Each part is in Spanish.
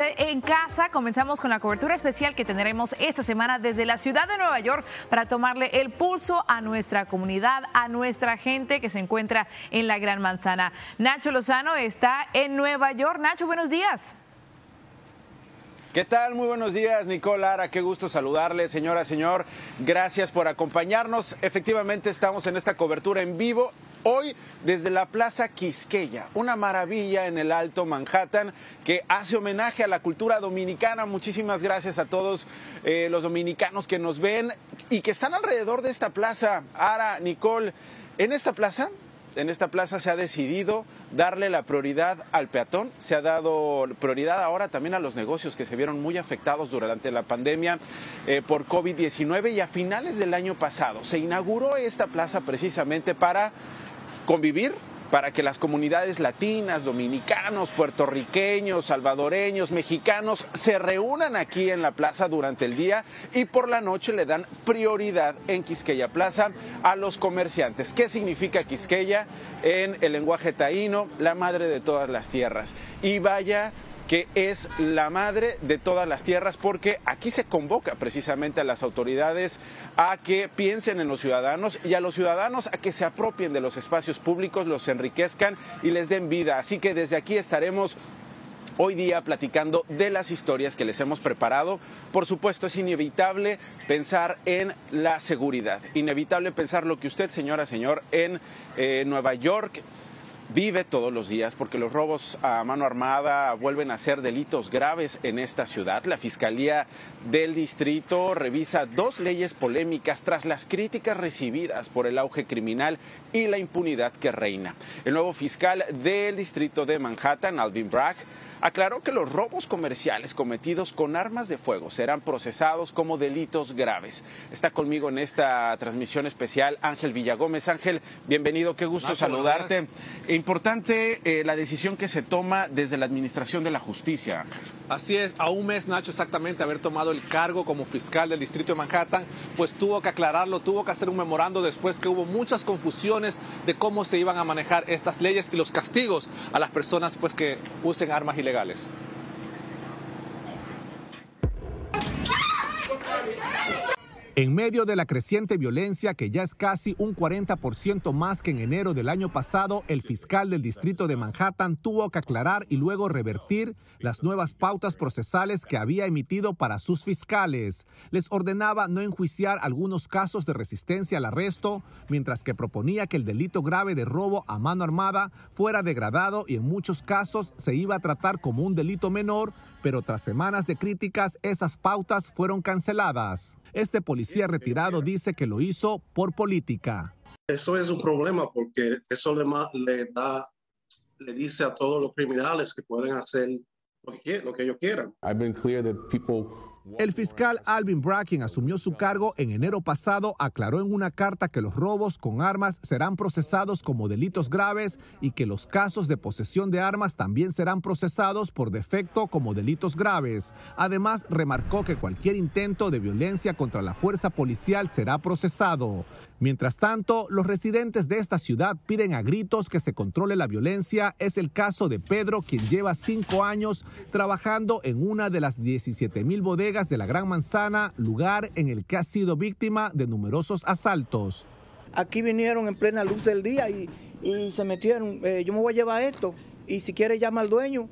En casa comenzamos con la cobertura especial que tendremos esta semana desde la ciudad de Nueva York para tomarle el pulso a nuestra comunidad, a nuestra gente que se encuentra en la Gran Manzana. Nacho Lozano está en Nueva York. Nacho, buenos días. ¿Qué tal? Muy buenos días, Nicole Lara. Qué gusto saludarle, señora, señor. Gracias por acompañarnos. Efectivamente, estamos en esta cobertura en vivo Hoy desde la Plaza Quisqueya, una maravilla en el Alto Manhattan que hace homenaje a la cultura dominicana. Muchísimas gracias a todos eh, los dominicanos que nos ven y que están alrededor de esta plaza. Ara, Nicole, en esta plaza en esta plaza se ha decidido darle la prioridad al peatón, se ha dado prioridad ahora también a los negocios que se vieron muy afectados durante la pandemia eh, por COVID-19 y a finales del año pasado. Se inauguró esta plaza precisamente para convivir para que las comunidades latinas, dominicanos, puertorriqueños, salvadoreños, mexicanos se reúnan aquí en la plaza durante el día y por la noche le dan prioridad en Quisqueya Plaza a los comerciantes. ¿Qué significa Quisqueya en el lenguaje taíno? La madre de todas las tierras. Y vaya que es la madre de todas las tierras, porque aquí se convoca precisamente a las autoridades a que piensen en los ciudadanos y a los ciudadanos a que se apropien de los espacios públicos, los enriquezcan y les den vida. Así que desde aquí estaremos hoy día platicando de las historias que les hemos preparado. Por supuesto, es inevitable pensar en la seguridad, inevitable pensar lo que usted, señora, señor, en eh, Nueva York vive todos los días porque los robos a mano armada vuelven a ser delitos graves en esta ciudad. La Fiscalía del Distrito revisa dos leyes polémicas tras las críticas recibidas por el auge criminal y la impunidad que reina. El nuevo fiscal del Distrito de Manhattan, Alvin Bragg, aclaró que los robos comerciales cometidos con armas de fuego serán procesados como delitos graves. Está conmigo en esta transmisión especial Ángel Villagómez. Ángel, bienvenido, qué gusto saludarte. Importante eh, la decisión que se toma desde la Administración de la Justicia. Así es, a un mes Nacho exactamente haber tomado el cargo como fiscal del Distrito de Manhattan, pues tuvo que aclararlo, tuvo que hacer un memorando después que hubo muchas confusiones de cómo se iban a manejar estas leyes y los castigos a las personas pues que usen armas ilegales En medio de la creciente violencia, que ya es casi un 40% más que en enero del año pasado, el fiscal del distrito de Manhattan tuvo que aclarar y luego revertir las nuevas pautas procesales que había emitido para sus fiscales. Les ordenaba no enjuiciar algunos casos de resistencia al arresto, mientras que proponía que el delito grave de robo a mano armada fuera degradado y en muchos casos se iba a tratar como un delito menor, pero tras semanas de críticas esas pautas fueron canceladas. Este policía retirado dice que lo hizo por política. Eso es un problema porque eso le, le da, le dice a todos los criminales que pueden hacer lo que, lo que ellos quieran. El fiscal Alvin Bragg, quien asumió su cargo en enero pasado, aclaró en una carta que los robos con armas serán procesados como delitos graves y que los casos de posesión de armas también serán procesados por defecto como delitos graves. Además, remarcó que cualquier intento de violencia contra la fuerza policial será procesado. Mientras tanto, los residentes de esta ciudad piden a gritos que se controle la violencia. Es el caso de Pedro, quien lleva cinco años trabajando en una de las 17 mil bodegas de la Gran Manzana, lugar en el que ha sido víctima de numerosos asaltos. Aquí vinieron en plena luz del día y, se metieron, eh, yo me voy a llevar esto y si quiere llama al dueño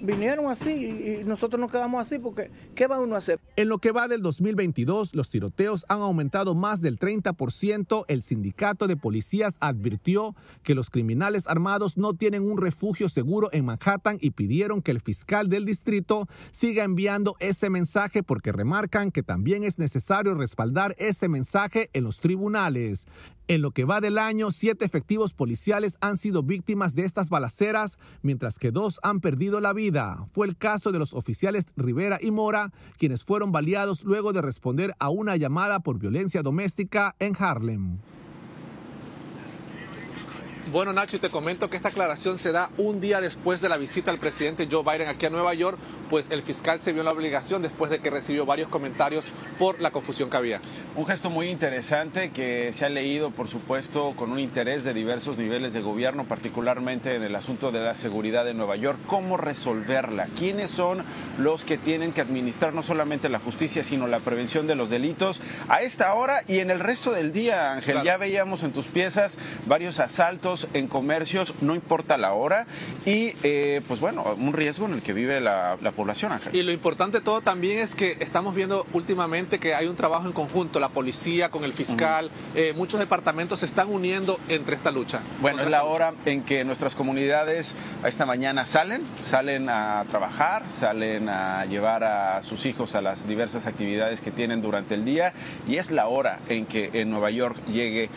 vinieron así y nosotros nos quedamos así porque ¿qué va uno a hacer? En lo que va del 2022, los tiroteos han aumentado más del 30%. El sindicato de policías advirtió que los criminales armados no tienen un refugio seguro en Manhattan y pidieron que el fiscal del distrito siga enviando ese mensaje porque remarcan que también es necesario respaldar ese mensaje en los tribunales. En lo que va del año, siete efectivos policiales han sido víctimas de estas balaceras, mientras que dos han perdido la vida. Fue el caso de los oficiales Rivera y Mora, quienes fueron baleados luego de responder a una llamada por violencia doméstica en Harlem. Bueno, Nacho, y te comento que esta aclaración se da un día después de la visita del presidente Joe Biden aquí a Nueva York, pues el fiscal se vio en la obligación después de que recibió varios comentarios por la confusión que había. Un gesto muy interesante que se ha leído, por supuesto, con un interés de diversos niveles de gobierno, particularmente en el asunto de la seguridad de Nueva York. ¿Cómo resolverla? ¿Quiénes son los que tienen que administrar no solamente la justicia, sino la prevención de los delitos a esta hora y en el resto del día, Ángel? Claro. Ya veíamos en tus piezas varios asaltos en comercios, no importa la hora, y eh, pues bueno, un riesgo en el que vive la, la población, Ángel. Y lo importante de todo también es que estamos viendo últimamente que hay un trabajo en conjunto, la policía con el fiscal, eh, muchos departamentos se están uniendo entre esta lucha. Bueno, es la lucha. hora en que nuestras comunidades a esta mañana salen, salen a trabajar, salen a llevar a sus hijos a las diversas actividades que tienen durante el día y es la hora en que en Nueva York llegue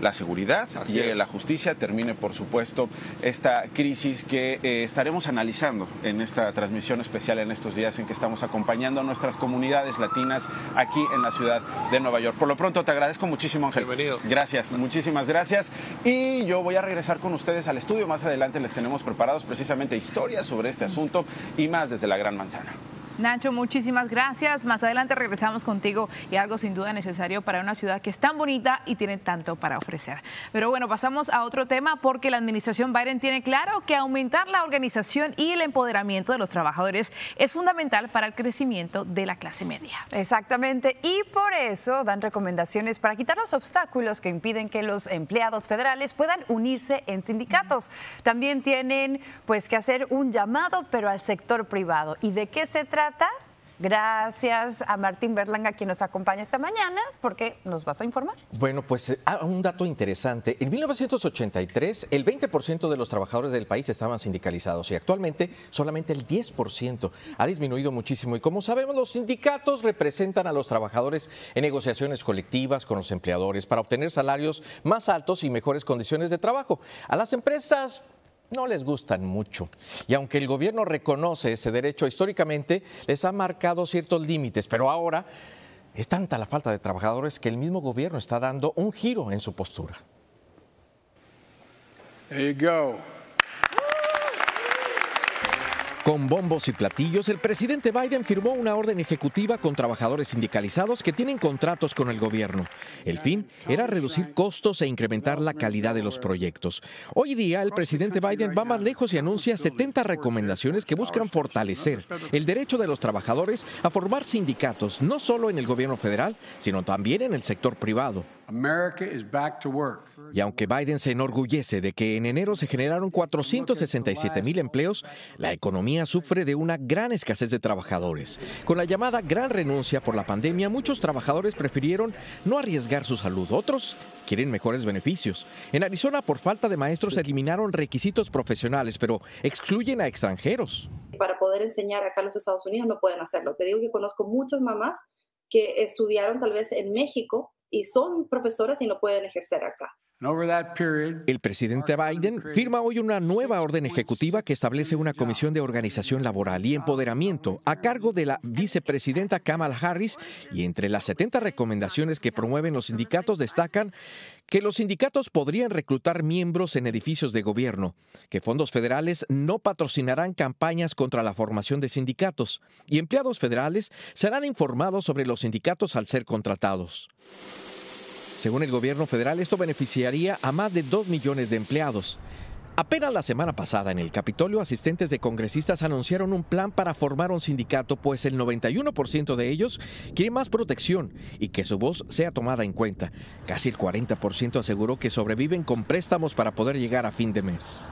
la seguridad, Así llegue es. la justicia, termine por supuesto esta crisis que eh, estaremos analizando en esta transmisión especial en estos días en que estamos acompañando a nuestras comunidades latinas aquí en la ciudad de Nueva York. Por lo pronto te agradezco muchísimo Ángel. Bienvenido. Gracias, muchísimas gracias. Y yo voy a regresar con ustedes al estudio. Más adelante les tenemos preparados precisamente historias sobre este asunto y más desde la Gran Manzana. Nacho, muchísimas gracias. Más adelante regresamos contigo y algo sin duda necesario para una ciudad que es tan bonita y tiene tanto para ofrecer. Pero bueno, pasamos a otro tema porque la administración Biden tiene claro que aumentar la organización y el empoderamiento de los trabajadores es fundamental para el crecimiento de la clase media. Exactamente, y por eso dan recomendaciones para quitar los obstáculos que impiden que los empleados federales puedan unirse en sindicatos. También tienen pues que hacer un llamado, pero al sector privado. ¿Y de qué se trata? Gracias a Martín Berlanga, quien nos acompaña esta mañana, porque nos vas a informar. Bueno, pues eh, ah, un dato interesante. En 1983, el 20% de los trabajadores del país estaban sindicalizados y actualmente solamente el 10%. Ha disminuido muchísimo y como sabemos, los sindicatos representan a los trabajadores en negociaciones colectivas con los empleadores para obtener salarios más altos y mejores condiciones de trabajo. A las empresas no les gustan mucho. Y aunque el gobierno reconoce ese derecho históricamente, les ha marcado ciertos límites, pero ahora es tanta la falta de trabajadores que el mismo gobierno está dando un giro en su postura. Con bombos y platillos, el presidente Biden firmó una orden ejecutiva con trabajadores sindicalizados que tienen contratos con el gobierno. El fin era reducir costos e incrementar la calidad de los proyectos. Hoy día, el presidente Biden va más lejos y anuncia 70 recomendaciones que buscan fortalecer el derecho de los trabajadores a formar sindicatos, no solo en el gobierno federal, sino también en el sector privado. America is back to work. Y aunque Biden se enorgullece de que en enero se generaron 467 mil empleos, la economía sufre de una gran escasez de trabajadores. Con la llamada gran renuncia por la pandemia, muchos trabajadores prefirieron no arriesgar su salud. Otros quieren mejores beneficios. En Arizona, por falta de maestros, se eliminaron requisitos profesionales, pero excluyen a extranjeros. Para poder enseñar acá en los Estados Unidos no pueden hacerlo. Te digo que conozco muchas mamás que estudiaron tal vez en México y son profesoras y no pueden ejercer acá. El presidente Biden firma hoy una nueva orden ejecutiva que establece una comisión de organización laboral y empoderamiento a cargo de la vicepresidenta Kamala Harris y entre las 70 recomendaciones que promueven los sindicatos destacan que los sindicatos podrían reclutar miembros en edificios de gobierno, que fondos federales no patrocinarán campañas contra la formación de sindicatos y empleados federales serán informados sobre los sindicatos al ser contratados. Según el gobierno federal, esto beneficiaría a más de 2 millones de empleados. Apenas la semana pasada en el Capitolio, asistentes de congresistas anunciaron un plan para formar un sindicato, pues el 91% de ellos quiere más protección y que su voz sea tomada en cuenta. Casi el 40% aseguró que sobreviven con préstamos para poder llegar a fin de mes.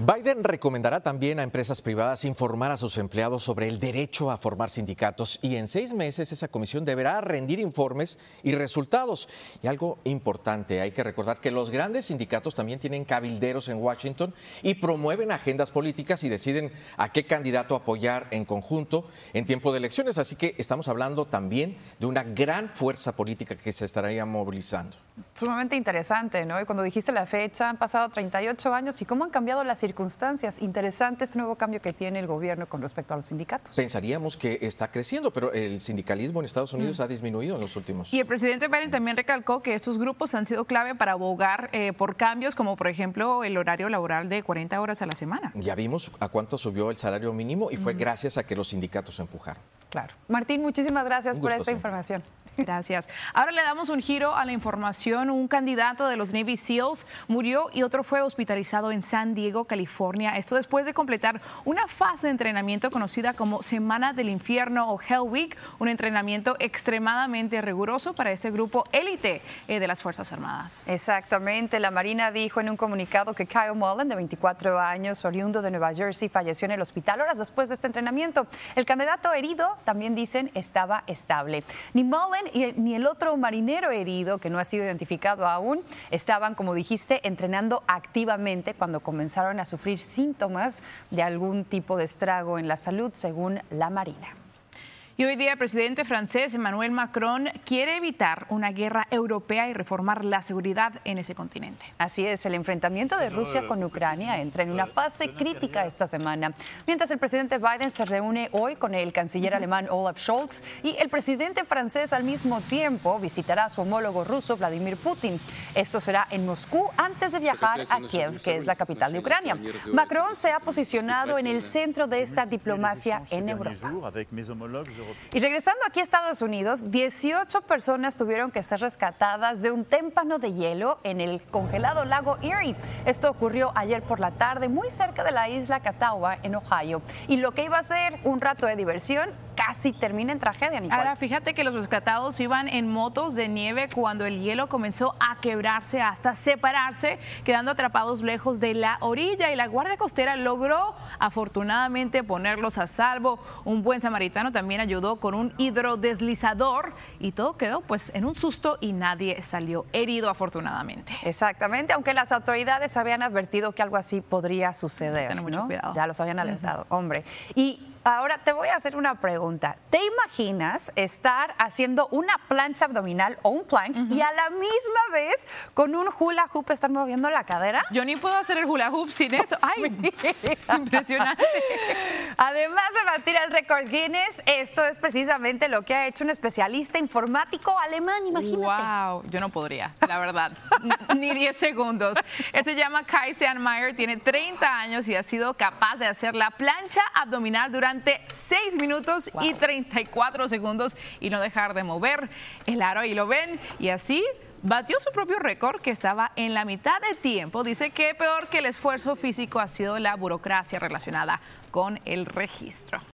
Biden recomendará también a empresas privadas informar a sus empleados sobre el derecho a formar sindicatos y en seis meses esa comisión deberá rendir informes y resultados. Y algo importante, hay que recordar que los grandes sindicatos también tienen cabilderos en Washington y promueven agendas políticas y deciden a qué candidato apoyar en conjunto en tiempo de elecciones. Así que estamos hablando también de una gran fuerza política que se estaría movilizando. Sumamente interesante, ¿no? Y cuando dijiste la fecha, han pasado 38 años y cómo han cambiado las circunstancias. Interesante este nuevo cambio que tiene el gobierno con respecto a los sindicatos. Pensaríamos que está creciendo, pero el sindicalismo en Estados Unidos Mm. ha disminuido en los últimos. Y el presidente Biden también recalcó que estos grupos han sido clave para abogar eh, por cambios como por ejemplo el horario laboral de 40 horas a la semana. Ya vimos a cuánto subió el salario mínimo y fue Mm. gracias a que los sindicatos empujaron. Claro. Martín, muchísimas gracias Un por esta siempre. información. Gracias. Ahora le damos un giro a la información. Un candidato de los Navy SEALs murió y otro fue hospitalizado en San Diego, California. Esto después de completar una fase de entrenamiento conocida como Semana del Infierno o Hell Week, un entrenamiento extremadamente riguroso para este grupo élite eh, de las Fuerzas Armadas. Exactamente. La Marina dijo en un comunicado que Kyle Mullen, de 24 años, oriundo de Nueva Jersey, falleció en el hospital horas después de este entrenamiento. El candidato herido, también dicen, estaba estable. Ni Mullen y- ni el otro marinero herido, que no ha sido identificado aún, estaban, como dijiste, entrenando activamente cuando comenzaron a sufrir síntomas de algún tipo de estrago en la salud, según la Marina. Y hoy día el presidente francés Emmanuel Macron quiere evitar una guerra europea y reformar la seguridad en ese continente. Así es, el enfrentamiento de Rusia con Ucrania entra en una fase crítica esta semana. Mientras el presidente Biden se reúne hoy con el canciller alemán Olaf Scholz y el presidente francés al mismo tiempo visitará a su homólogo ruso Vladimir Putin. Esto será en Moscú antes de viajar a Kiev, que es la capital de Ucrania. Macron se ha posicionado en el centro de esta diplomacia en Europa. Y regresando aquí a Estados Unidos, 18 personas tuvieron que ser rescatadas de un témpano de hielo en el congelado lago Erie. Esto ocurrió ayer por la tarde, muy cerca de la isla Catawba, en Ohio. Y lo que iba a ser un rato de diversión casi termina en tragedia, Nicole. Ahora, fíjate que los rescatados iban en motos de nieve cuando el hielo comenzó a quebrarse hasta separarse, quedando atrapados lejos de la orilla y la Guardia Costera logró afortunadamente ponerlos a salvo. Un buen samaritano también ayudó con un hidrodeslizador y todo quedó pues en un susto y nadie salió herido afortunadamente. Exactamente, aunque las autoridades habían advertido que algo así podría suceder. Tener mucho ¿no? cuidado. Ya los habían alertado, hombre. Y ahora te voy a hacer una pregunta. ¿Te imaginas estar haciendo una plancha abdominal o un plank y a la misma vez con un hula hoop estar moviendo la cadera? Yo ni puedo hacer el hula hoop sin eso. Ay, impresionante. Además de batir el récord Guinness, esto es precisamente lo que ha hecho un especialista informático alemán, imagínate. Wow, yo no podría, la verdad, ni 10 segundos. Él se llama Kai Mayer, tiene 30 años y ha sido capaz de hacer la plancha abdominal durante 6 minutos y 34 segundos y no dejar de mover el aro. Y lo ven, y así batió su propio récord que estaba en la mitad de tiempo. Dice que peor que el esfuerzo físico ha sido la burocracia relacionada con el registro.